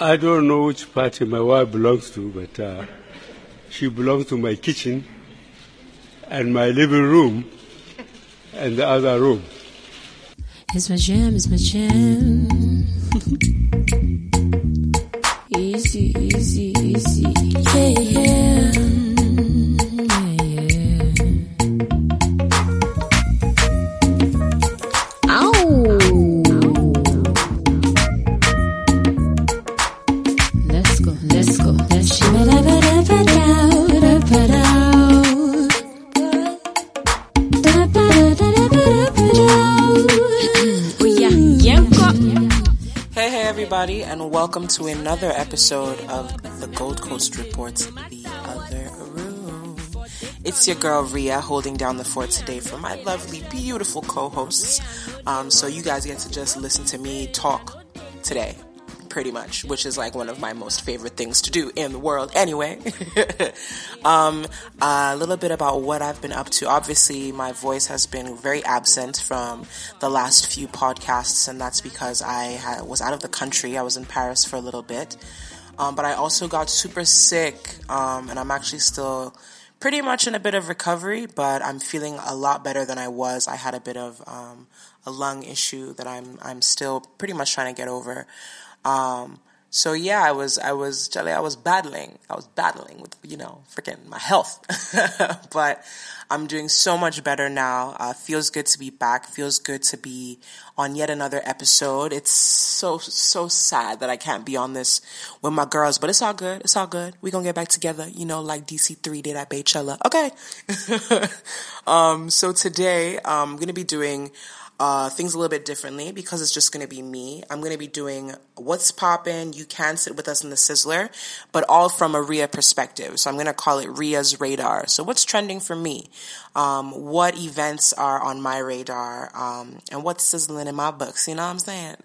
I don't know which party my wife belongs to, but uh, she belongs to my kitchen and my living room and the other room. It's my jam, it's my jam. Episode of the Gold Coast Reports The Other Room. It's your girl Ria holding down the fort today for my lovely, beautiful co hosts. Um, so, you guys get to just listen to me talk today, pretty much, which is like one of my most favorite things to do in the world anyway. um, a little bit about what I've been up to. Obviously, my voice has been very absent from the last few podcasts, and that's because I ha- was out of the country. I was in Paris for a little bit. Um, but I also got super sick, um, and I'm actually still pretty much in a bit of recovery, but I'm feeling a lot better than I was. I had a bit of um, a lung issue that I'm I'm still pretty much trying to get over. Um, so yeah, I was I was Jelly, I was battling. I was battling with you know freaking my health, but I'm doing so much better now. Uh, feels good to be back. Feels good to be on yet another episode. It's so so sad that I can't be on this with my girls, but it's all good. It's all good. We gonna get back together. You know, like DC3 did at Beychella. Okay. um, so today I'm gonna be doing uh, things a little bit differently because it's just going to be me. I'm going to be doing what's poppin'. You can sit with us in the Sizzler, but all from a Ria perspective. So I'm going to call it Ria's radar. So what's trending for me? Um, what events are on my radar? Um, and what's sizzling in my books? You know what I'm saying?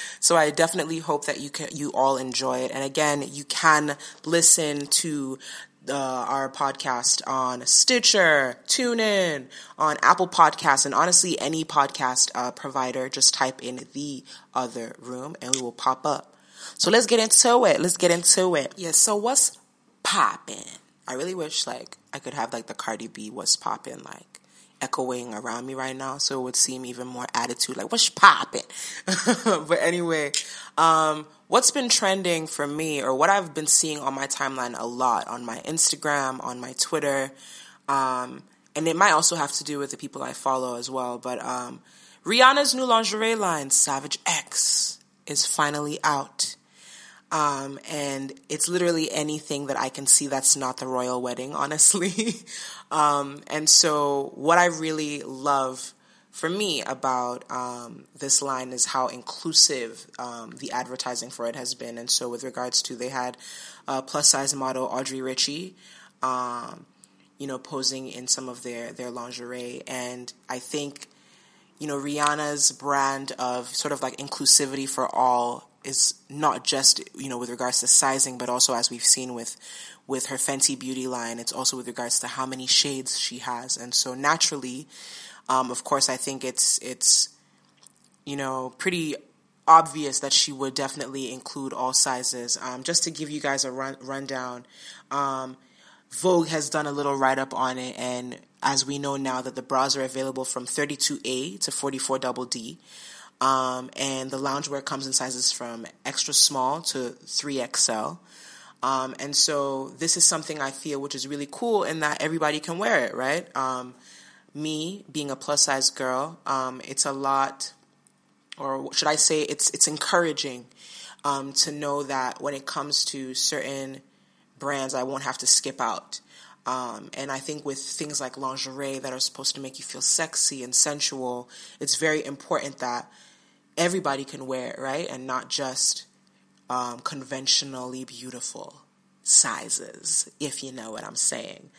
so I definitely hope that you can, you all enjoy it. And again, you can listen to uh, our podcast on Stitcher, TuneIn, on Apple Podcasts, and honestly, any podcast uh, provider. Just type in the other room and we will pop up. So let's get into it. Let's get into it. Yeah, so what's poppin'? I really wish like I could have like the Cardi B what's poppin' like echoing around me right now so it would seem even more attitude like what's popping. but anyway, um, what's been trending for me or what I've been seeing on my timeline a lot on my Instagram, on my Twitter, um, and it might also have to do with the people I follow as well. But um, Rihanna's new lingerie line, Savage X, is finally out. Um, and it's literally anything that I can see that's not the royal wedding, honestly. Um, and so, what I really love for me about um, this line is how inclusive um, the advertising for it has been. And so, with regards to, they had a plus size model Audrey Ritchie, um, you know, posing in some of their their lingerie, and I think, you know, Rihanna's brand of sort of like inclusivity for all is not just you know with regards to sizing, but also as we've seen with with her Fenty Beauty line, it's also with regards to how many shades she has, and so naturally. Um, of course, I think it's it's you know pretty obvious that she would definitely include all sizes. Um, just to give you guys a run rundown, um, Vogue has done a little write up on it, and as we know now that the bras are available from 32A to 44 double D. Um, and the loungewear comes in sizes from extra small to 3XL. Um, and so this is something I feel which is really cool in that everybody can wear it, right? Um, me being a plus size girl, um, it's a lot, or should I say, it's it's encouraging um, to know that when it comes to certain brands, I won't have to skip out. Um, and I think with things like lingerie that are supposed to make you feel sexy and sensual, it's very important that everybody can wear it, right? And not just um, conventionally beautiful sizes, if you know what I'm saying.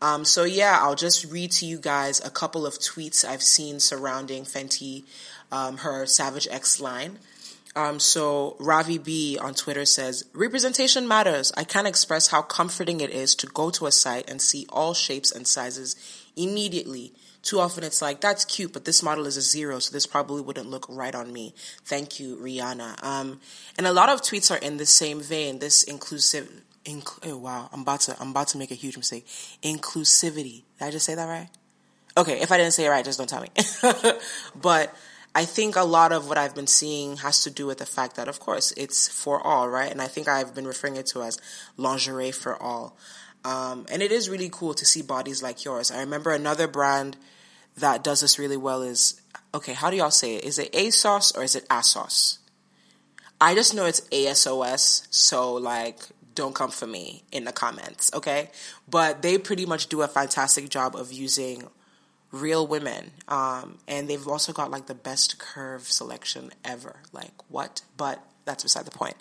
Um, so yeah, I'll just read to you guys a couple of tweets I've seen surrounding Fenty, um, her Savage X line. Um, so Ravi B on Twitter says, representation matters. I can't express how comforting it is to go to a site and see all shapes and sizes immediately too often it's like, that's cute, but this model is a zero, so this probably wouldn't look right on me. Thank you, Rihanna. Um, and a lot of tweets are in the same vein, this inclusive, inc- oh, wow, I'm about to, I'm about to make a huge mistake. Inclusivity. Did I just say that right? Okay, if I didn't say it right, just don't tell me. but I think a lot of what I've been seeing has to do with the fact that, of course, it's for all, right? And I think I've been referring it to as lingerie for all. Um, and it is really cool to see bodies like yours. I remember another brand that does this really well is, okay, how do y'all say it? Is it ASOS or is it ASOS? I just know it's ASOS, so like, don't come for me in the comments, okay? But they pretty much do a fantastic job of using real women. Um, and they've also got like the best curve selection ever. Like, what? But that's beside the point.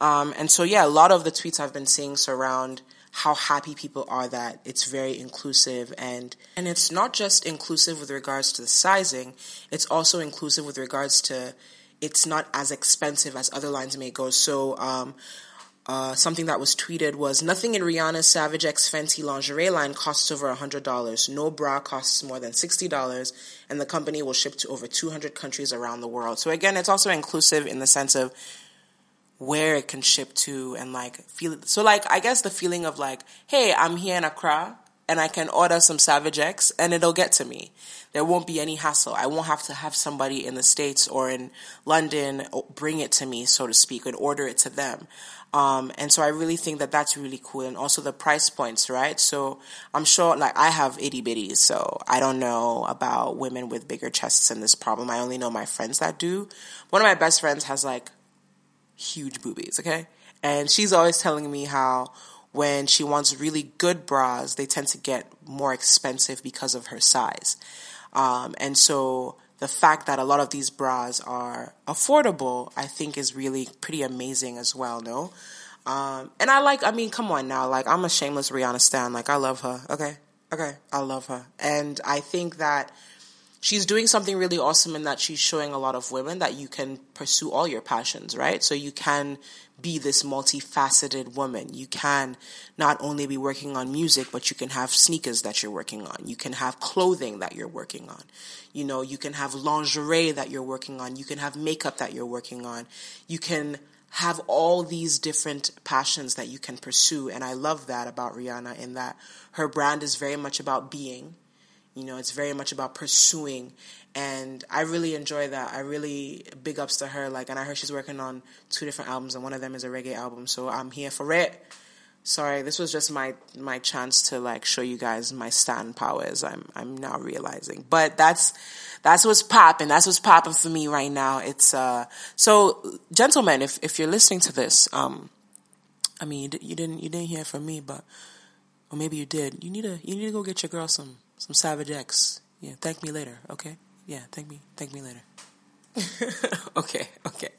Um, and so, yeah, a lot of the tweets I've been seeing surround how happy people are that it's very inclusive and and it's not just inclusive with regards to the sizing it's also inclusive with regards to it's not as expensive as other lines may go so um, uh, something that was tweeted was nothing in Rihanna's Savage X Fenty lingerie line costs over $100. No bra costs more than $60, and the company will ship to over 200 countries around the world. So, again, it's also inclusive in the sense of where it can ship to and like feel it. So like I guess the feeling of like, hey, I'm here in Accra and I can order some Savage X and it'll get to me. There won't be any hassle. I won't have to have somebody in the States or in London bring it to me, so to speak, and order it to them. Um, and so I really think that that's really cool. And also the price points, right? So I'm sure, like, I have itty bitties, so I don't know about women with bigger chests and this problem. I only know my friends that do. One of my best friends has like huge boobies, okay? And she's always telling me how when she wants really good bras, they tend to get more expensive because of her size. Um, and so the fact that a lot of these bras are affordable, I think is really pretty amazing as well, no? Um, and I like, I mean, come on now, like, I'm a shameless Rihanna stan. Like, I love her, okay? Okay, I love her. And I think that she's doing something really awesome in that she's showing a lot of women that you can pursue all your passions, right? So you can be this multifaceted woman. You can not only be working on music, but you can have sneakers that you're working on. You can have clothing that you're working on. You know, you can have lingerie that you're working on. You can have makeup that you're working on. You can have all these different passions that you can pursue. And I love that about Rihanna in that her brand is very much about being you know, it's very much about pursuing. And I really enjoy that. I really big ups to her. Like, and I heard she's working on two different albums, and one of them is a reggae album. So I'm here for it. Sorry, this was just my my chance to like show you guys my stand powers. I'm I'm now realizing, but that's that's what's popping. That's what's popping for me right now. It's uh so gentlemen, if if you're listening to this, um, I mean you, you didn't you didn't hear from me, but or maybe you did. You need to you need to go get your girl some some Savage X. Yeah, thank me later, okay? Yeah, thank me, thank me later. okay, okay.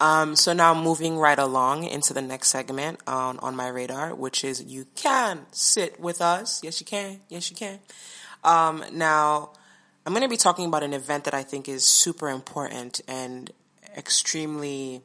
Um, so now moving right along into the next segment on, on my radar, which is you can sit with us. Yes, you can. Yes, you can. Um, now, I'm going to be talking about an event that I think is super important and extremely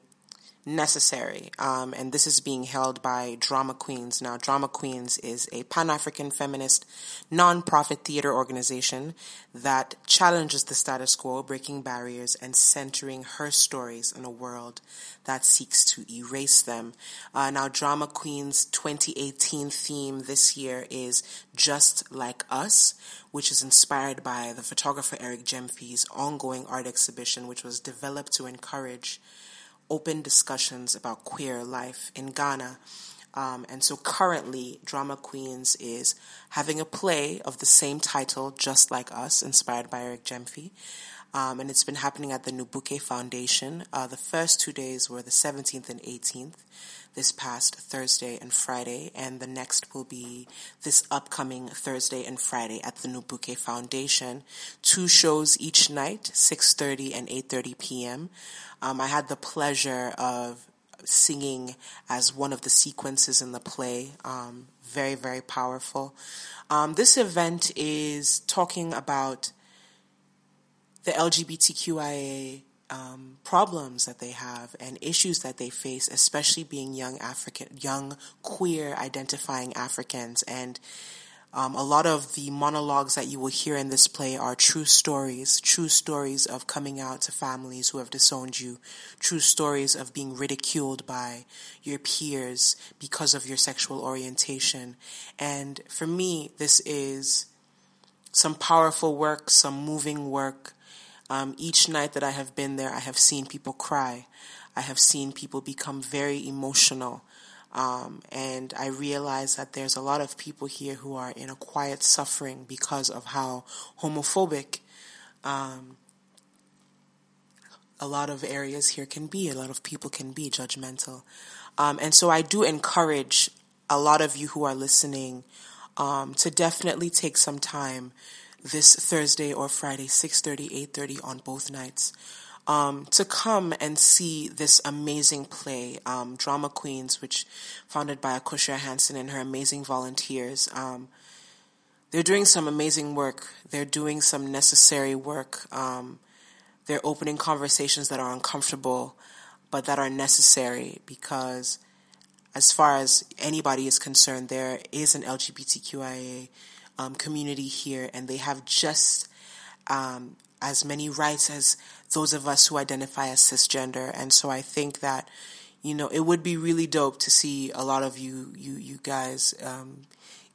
necessary. Um, and this is being held by Drama Queens. Now, Drama Queens is a Pan African feminist non-profit theater organization that challenges the status quo, breaking barriers, and centering her stories in a world that seeks to erase them. Uh, now, Drama Queens 2018 theme this year is Just Like Us, which is inspired by the photographer Eric Gyamfi's ongoing art exhibition, which was developed to encourage open discussions about queer life in Ghana. Um, and so currently, Drama Queens is having a play of the same title, Just Like Us, inspired by Eric Gyamfi. Um, and it's been happening at the Nubuke Foundation. Uh, the first two days were the 17th and 18th this past Thursday and Friday, and the next will be this upcoming Thursday and Friday at the Nubuke Foundation. Two shows each night, 6.30 and 8.30 p.m. Um, I had the pleasure of singing as one of the sequences in the play. Um, very, very powerful. Um, this event is talking about the LGBTQIA um, problems that they have and issues that they face, especially being young African, young queer identifying Africans. And Um, a lot of the monologues that you will hear in this play are true stories, true stories of coming out to families who have disowned you, true stories of being ridiculed by your peers because of your sexual orientation. And for me, this is some powerful work, some moving work. Um, each night that I have been there, I have seen people cry. I have seen people become very emotional. Um, and I realize that there's a lot of people here who are in a quiet suffering because of how homophobic um, a lot of areas here can be. A lot of people can be judgmental. Um, and so I do encourage a lot of you who are listening um, to definitely take some time this Thursday or Friday, 6.30, 8.30 on both nights um, to come and see this amazing play, um, Drama Queens, which founded by Akosua Hanson and her amazing volunteers. Um, they're doing some amazing work. They're doing some necessary work. Um, they're opening conversations that are uncomfortable, but that are necessary because, as far as anybody is concerned, there is an LGBTQIA um, community here, and they have just um, as many rights as those of us who identify as cisgender. And so I think that, you know, it would be really dope to see a lot of you, you, you guys, um,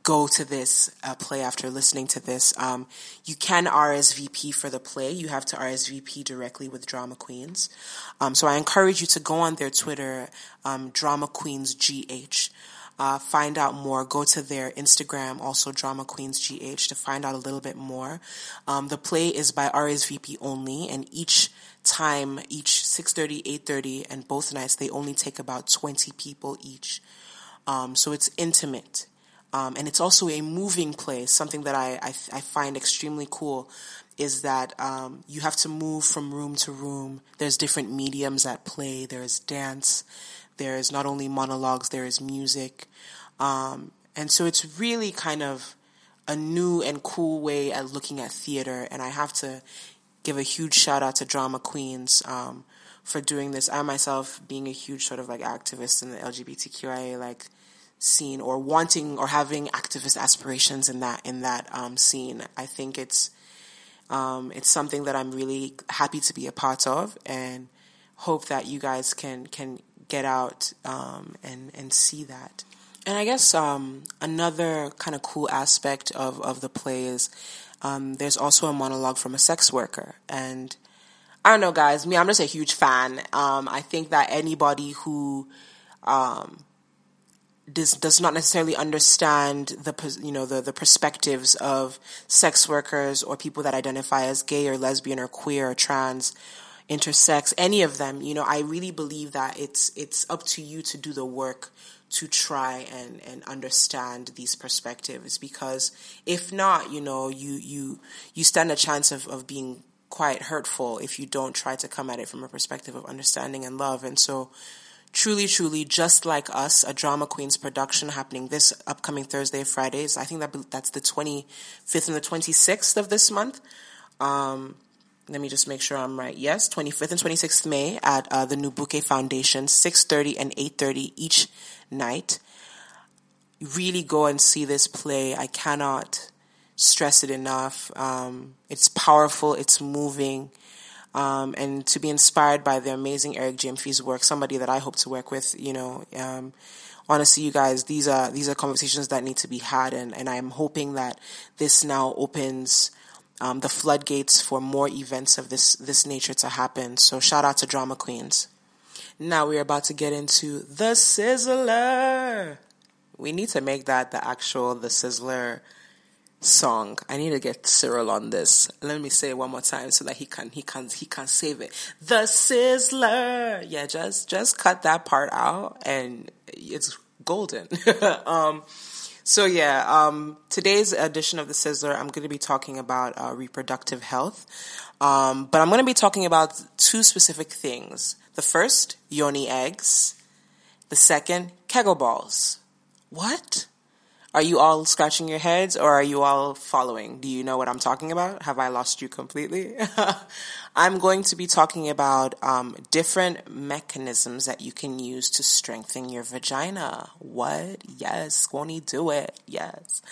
go to this uh, play after listening to this. Um, you can RSVP for the play. You have to RSVP directly with Drama Queens. Um, so I encourage you to go on their Twitter, um, Drama Queens GH uh, find out more, go to their Instagram, also Drama Queens GH, to find out a little bit more. Um, the play is by RSVP only, and each time, each 6.30, 8.30, and both nights, they only take about 20 people each. Um, so it's intimate. Um, and it's also a moving play, something that I, I, I find extremely cool is that um, you have to move from room to room. There's different mediums at play. There's dance, there is not only monologues, there is music. Um, and so it's really kind of a new and cool way at looking at theater. And I have to give a huge shout out to Drama Queens um, for doing this. I myself, being a huge sort of like activist in the LGBTQIA like scene, or wanting or having activist aspirations in that in that um, scene, I think it's um, it's something that I'm really happy to be a part of, and hope that you guys can can get out um, and and see that. And I guess um, another kind of cool aspect of of the play is um, there's also a monologue from a sex worker, and I don't know, guys. Me, I'm just a huge fan. Um, I think that anybody who um, does does not necessarily understand the you know the the perspectives of sex workers or people that identify as gay or lesbian or queer or trans intersex, any of them, you know, I really believe that it's it's up to you to do the work to try and, and understand these perspectives because if not, you know, you you you stand a chance of, of being quite hurtful if you don't try to come at it from a perspective of understanding and love. And so truly, truly, just like us, a drama queens production happening this upcoming Thursday, Fridays. I think that that's the 25th and the 26th of this month. Um, let me just make sure I'm right. Yes, 25th and 26th May at uh, the Nubuke Foundation, 6.30 and 8.30 each night. Really go and see this play. I cannot stress it enough. Um, it's powerful, it's moving, um, and to be inspired by the amazing Eric Gyamfi's work, somebody that I hope to work with, you know, um, honestly, you guys, these are, these are conversations that need to be had, and, and I'm hoping that this now opens um, the floodgates for more events of this this nature to happen. So shout out to Drama Queens. Now we're about to get into the Sizzler. We need to make that the actual the Sizzler song. I need to get Cyril on this. Let me say it one more time so that he can he can he can save it. The Sizzler. Yeah, just just cut that part out and it's golden. um so yeah, um, today's edition of the Sizzler, I'm going to be talking about uh, reproductive health, um, but I'm going to be talking about two specific things. The first, yoni eggs. The second, kegel balls. What? Are you all scratching your heads or are you all following? Do you know what I'm talking about? Have I lost you completely? I'm going to be talking about um, different mechanisms that you can use to strengthen your vagina. What? Yes. Won't do it? Yes.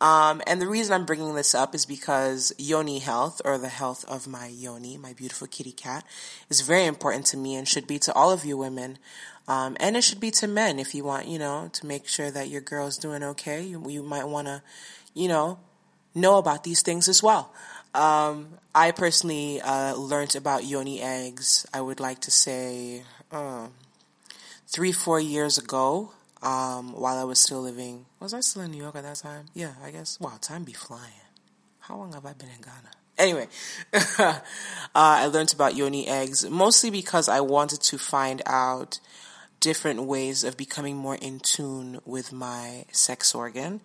Um, and the reason I'm bringing this up is because yoni health, or the health of my yoni, my beautiful kitty cat, is very important to me and should be to all of you women. Um, and it should be to men if you want, you know, to make sure that your girl's doing okay. You, you might want to, you know, know about these things as well. Um, I personally uh, learned about yoni eggs, I would like to say, uh, three, four years ago um, while I was still living. Was I still in New York at that time? Yeah, I guess. Wow, time be flying. How long have I been in Ghana? Anyway, uh, I learned about yoni eggs mostly because I wanted to find out different ways of becoming more in tune with my sex organ.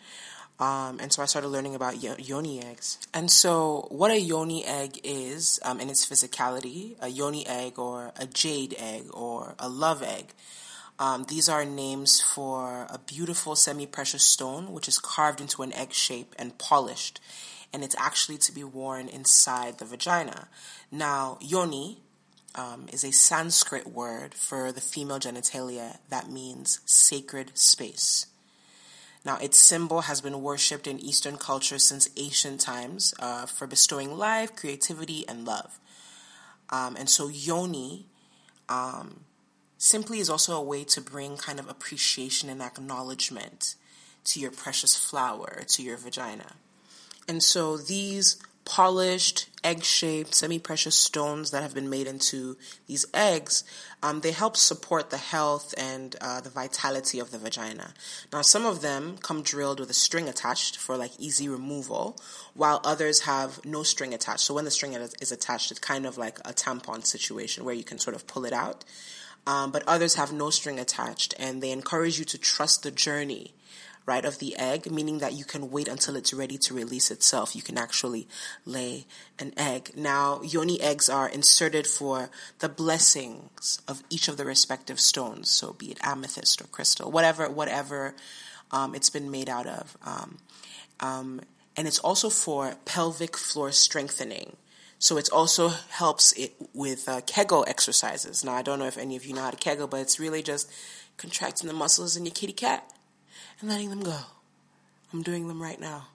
Um, and so I started learning about yoni eggs. And so, what a yoni egg is, um, in its physicality, a yoni egg or a jade egg or a love egg, um, these are names for a beautiful semi precious stone which is carved into an egg shape and polished. And it's actually to be worn inside the vagina. Now, yoni um, is a Sanskrit word for the female genitalia that means sacred space. Now, its symbol has been worshipped in Eastern culture since ancient times uh, for bestowing life, creativity, and love. Um, and so, yoni um, simply is also a way to bring kind of appreciation and acknowledgement to your precious flower, to your vagina. And so these polished, egg-shaped, semi-precious stones that have been made into these eggs, um, they help support the health and uh, the vitality of the vagina. Now, some of them come drilled with a string attached for like easy removal, while others have no string attached. So when the string is attached, it's kind of like a tampon situation where you can sort of pull it out um, but others have no string attached, and they encourage you to trust the journey right, of the egg, meaning that you can wait until it's ready to release itself. You can actually lay an egg. Now, yoni eggs are inserted for the blessings of each of the respective stones. So be it amethyst or crystal, whatever, whatever um, it's been made out of. Um, um, and it's also for pelvic floor strengthening. So it also helps it with uh, Kegel exercises. Now, I don't know if any of you know how to Kegel, but it's really just contracting the muscles in your kitty cat and letting them go. I'm doing them right now.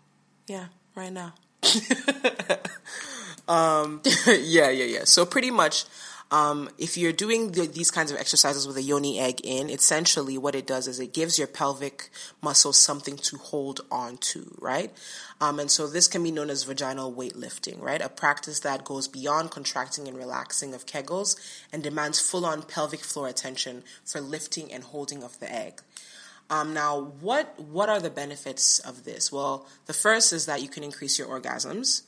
Yeah, right now. um, yeah, yeah, yeah. So pretty much, um, if you're doing the, these kinds of exercises with a yoni egg in, essentially what it does is it gives your pelvic muscles something to hold on to, right? Um, and so this can be known as vaginal weightlifting, right? A practice that goes beyond contracting and relaxing of kegels and demands full on pelvic floor attention for lifting and holding of the egg. Um, now, what what are the benefits of this? Well, the first is that you can increase your orgasms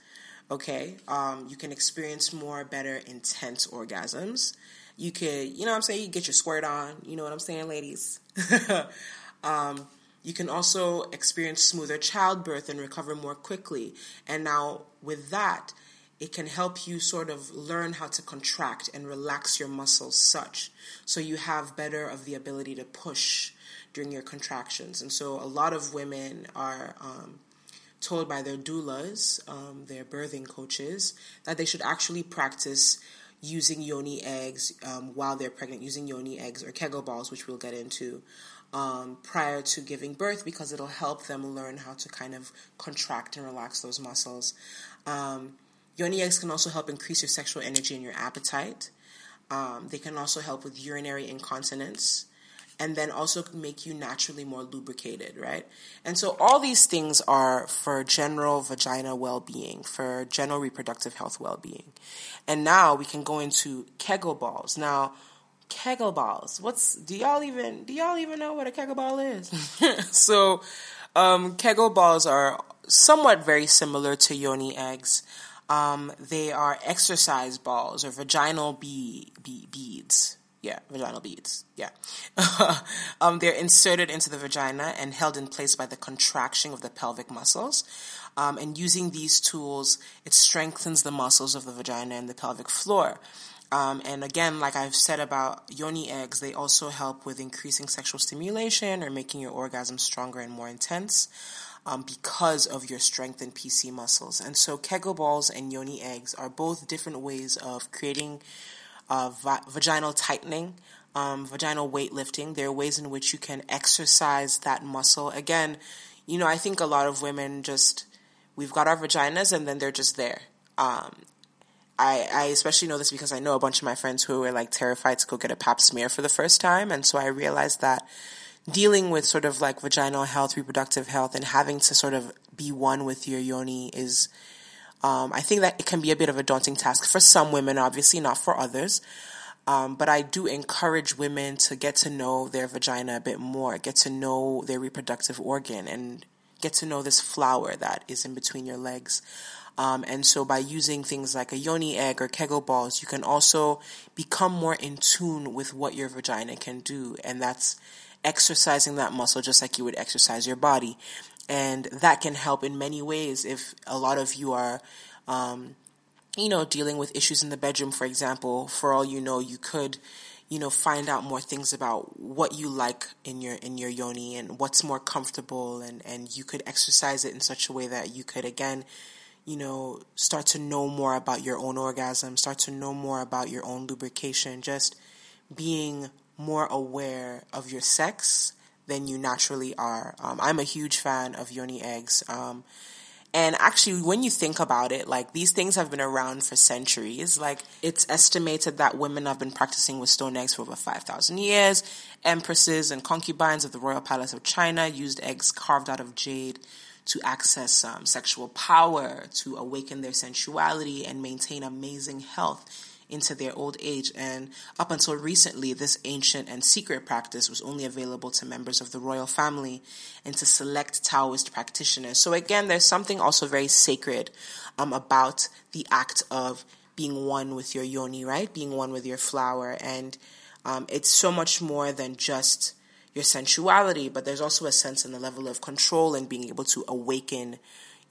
okay um, you can experience more better intense orgasms. You could you know what i'm saying? You get your squirt on you know what i'm saying ladies? Um, you can also experience smoother childbirth and recover more quickly. And now with that it can help you sort of learn how to contract and relax your muscles such so you have better of the ability to push during your contractions. And so a lot of women are um, told by their doulas, um, their birthing coaches, that they should actually practice using yoni eggs um, while they're pregnant, using yoni eggs or kegel balls, which we'll get into. Um, prior to giving birth because it'll help them learn how to kind of contract and relax those muscles. Um, yoni eggs can also help increase your sexual energy and your appetite. Um, they can also help with urinary incontinence and then also make you naturally more lubricated, right? And so all these things are for general vagina well-being, for general reproductive health well-being. And now we can go into Kegel balls. Now, Kegel balls. What's do y'all even do y'all even know what a Kegel ball is? so, um, Kegel balls are somewhat very similar to yoni eggs. Um, they are exercise balls or vaginal bee, bee, beads, yeah, vaginal beads. Yeah. um, they're inserted into the vagina and held in place by the contraction of the pelvic muscles. Um, and using these tools, it strengthens the muscles of the vagina and the pelvic floor. Um, and again, like I've said about yoni eggs, they also help with increasing sexual stimulation or making your orgasm stronger and more intense. Um, because of your strengthened PC muscles. And so Kegel balls and yoni eggs are both different ways of creating uh, va- vaginal tightening, um, vaginal weightlifting. There are ways in which you can exercise that muscle. Again, you know, I think a lot of women just, we've got our vaginas and then they're just there. Um, I, I especially know this because I know a bunch of my friends who were like terrified to go get a pap smear for the first time. And so I realized that dealing with sort of like vaginal health, reproductive health, and having to sort of be one with your yoni is, um, I think that it can be a bit of a daunting task for some women, obviously not for others. Um, but I do encourage women to get to know their vagina a bit more, get to know their reproductive organ, and get to know this flower that is in between your legs. Um, and so by using things like a yoni egg or kegel balls, you can also become more in tune with what your vagina can do. And that's exercising that muscle just like you would exercise your body. And that can help in many ways if a lot of you are, um, you know, dealing with issues in the bedroom, for example. For all you know, you could, you know, find out more things about what you like in your in your yoni and what's more comfortable, and and you could exercise it in such a way that you could again you know, start to know more about your own orgasm, start to know more about your own lubrication, just being more aware of your sex than you naturally are. Um, I'm a huge fan of yoni eggs. Um, and actually, when you think about it, like these things have been around for centuries. Like it's estimated that women have been practicing with stone eggs for over 5,000 years. Empresses and concubines of the royal palace of China used eggs carved out of jade to access um, sexual power, to awaken their sensuality, and maintain amazing health into their old age. And up until recently, this ancient and secret practice was only available to members of the royal family and to select Taoist practitioners. So again, there's something also very sacred um, about the act of being one with your yoni, right? Being one with your flower. And um, it's so much more than just your sensuality, but there's also a sense in the level of control and being able to awaken,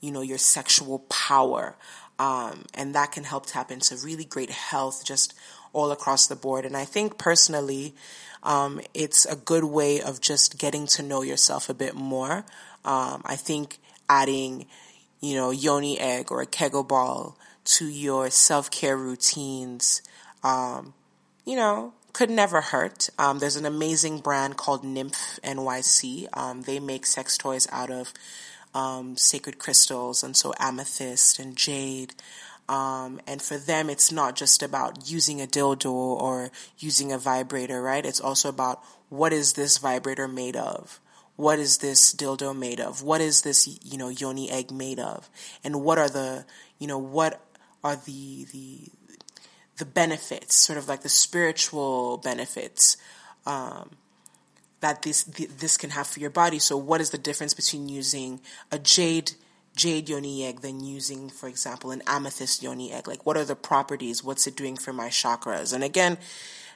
you know, your sexual power. Um, and that can help tap into really great health just all across the board. And I think personally, um, it's a good way of just getting to know yourself a bit more. Um, I think adding, you know, yoni egg or a kegel ball to your self care routines, um, you know, could never hurt. Um, there's an amazing brand called Nymph NYC. Um, they make sex toys out of um, sacred crystals, and so amethyst and jade. Um, and for them, it's not just about using a dildo or using a vibrator, right? It's also about what is this vibrator made of? What is this dildo made of? What is this, you know, yoni egg made of? And what are the, you know, what are the, the, the benefits, sort of like the spiritual benefits um, that this this can have for your body. So, what is the difference between using a jade jade yoni egg than using, for example, an amethyst yoni egg? Like, what are the properties? What's it doing for my chakras? And again,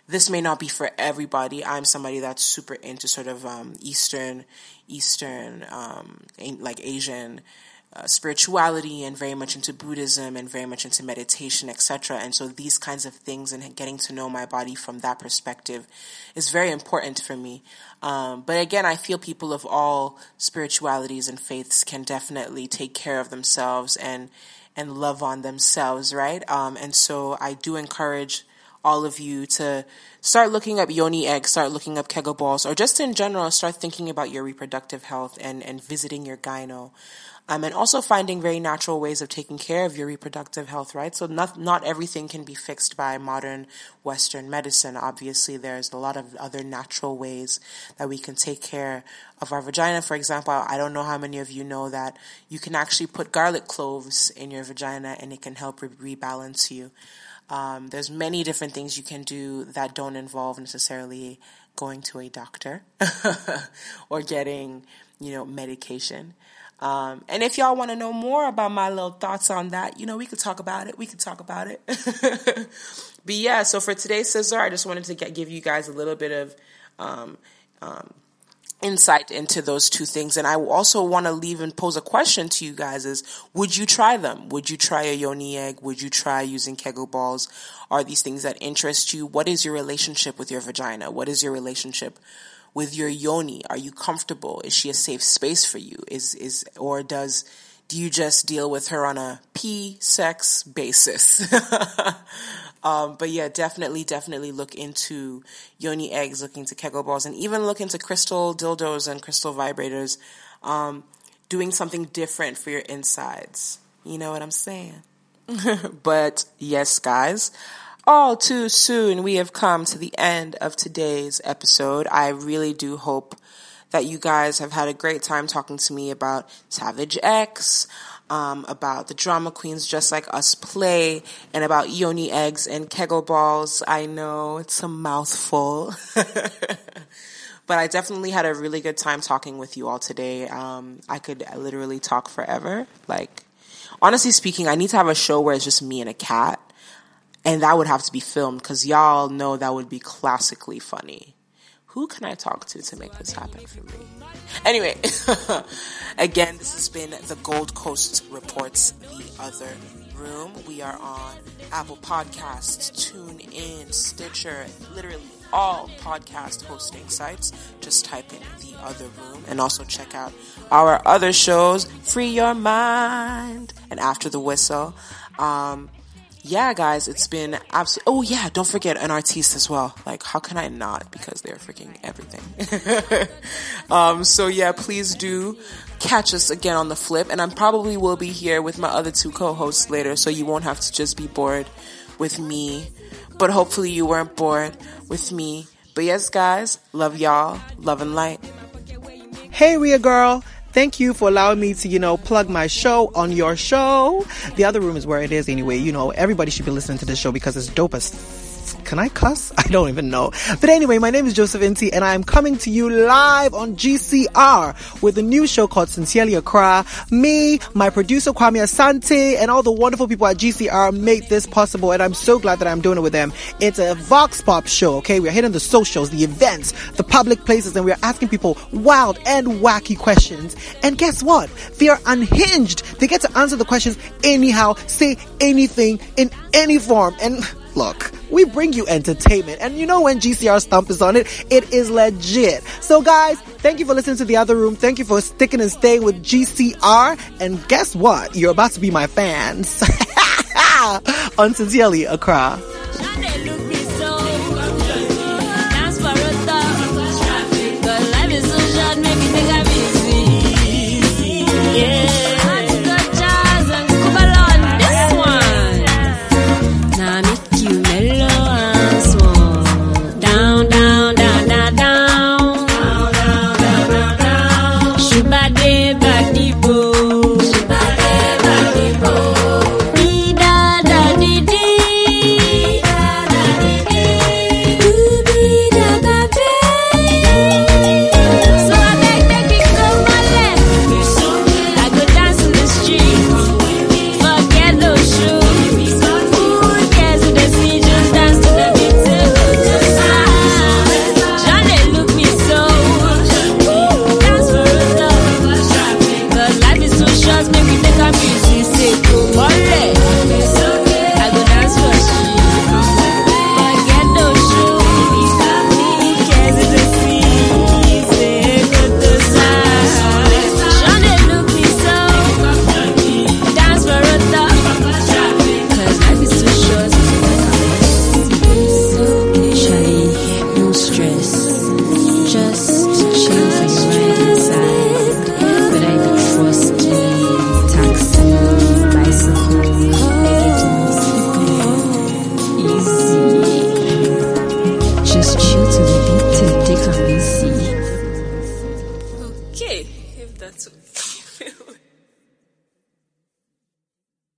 this may not be for everybody. I'm somebody that's super into sort of um, Eastern, Eastern, um, like Asian uh, spirituality and very much into Buddhism and very much into meditation, etc. And so these kinds of things and getting to know my body from that perspective is very important for me. Um, but again, I feel people of all spiritualities and faiths can definitely take care of themselves and and love on themselves, right? Um, and so I do encourage all of you to start looking up yoni eggs, start looking up kegel balls, or just in general, start thinking about your reproductive health and, and visiting your gyno. Um, and also finding very natural ways of taking care of your reproductive health, right? So not, not everything can be fixed by modern Western medicine. Obviously, there's a lot of other natural ways that we can take care of our vagina. For example, I don't know how many of you know that you can actually put garlic cloves in your vagina and it can help re- rebalance you. Um, there's many different things you can do that don't involve necessarily going to a doctor or getting, you know, medication. Um, and if y'all want to know more about my little thoughts on that, you know, we could talk about it. We could talk about it. but yeah, so for today's Sizzler, I just wanted to get, give you guys a little bit of um, um, insight into those two things. And I also want to leave and pose a question to you guys is, would you try them? Would you try a yoni egg? Would you try using kegel balls? Are these things that interest you? What is your relationship with your vagina? What is your relationship with your yoni? Are you comfortable? Is she a safe space for you? Is, is, or does, do you just deal with her on a P sex basis? um, but yeah, definitely, definitely look into yoni eggs, look into kegel balls, and even look into crystal dildos and crystal vibrators. Um, doing something different for your insides. You know what I'm saying? but yes, guys, all too soon we have come to the end of today's episode. I really do hope that you guys have had a great time talking to me about Savage X, um, about the drama queens just like us play, and about yoni eggs and kegel balls. I know it's a mouthful. but I definitely had a really good time talking with you all today. Um, I could literally talk forever. Like, honestly speaking, I need to have a show where it's just me and a cat. And that would have to be filmed because y'all know that would be classically funny. Who can I talk to to make this happen for me? Anyway, again, this has been the Gold Coast Reports, the other room. We are on Apple Podcasts, Tune In, Stitcher, literally all podcast hosting sites. Just type in the other room and also check out our other shows, Free Your Mind and After the Whistle. Um, yeah, guys, it's been absolutely. Oh yeah, don't forget an artiste as well. Like, how can I not? Because they're freaking everything. um, so yeah, please do catch us again on the flip, and I probably will be here with my other two co-hosts later, so you won't have to just be bored with me. But hopefully, you weren't bored with me. But yes, guys, love y'all, love and light. Hey, Ria girl. Thank you for allowing me to, you know, plug my show on your show. The other room is where it is anyway. You know, everybody should be listening to this show because it's dope as can I cuss? I don't even know. But anyway, my name is Joseph Inti and I'm coming to you live on GCR with a new show called Sincerely Accra. Me, my producer Kwame Asante and all the wonderful people at GCR make this possible and I'm so glad that I'm doing it with them. It's a Vox Pop show, okay? We're hitting the socials, the events, the public places and we're asking people wild and wacky questions. And guess what? They are unhinged. They get to answer the questions anyhow, say anything in any form and look, we bring you entertainment. And you know when GCR Stump is on it, it is legit. So guys, thank you for listening to The Other Room. Thank you for sticking and staying with GCR. And guess what? You're about to be my fans. on Sincerely Accra.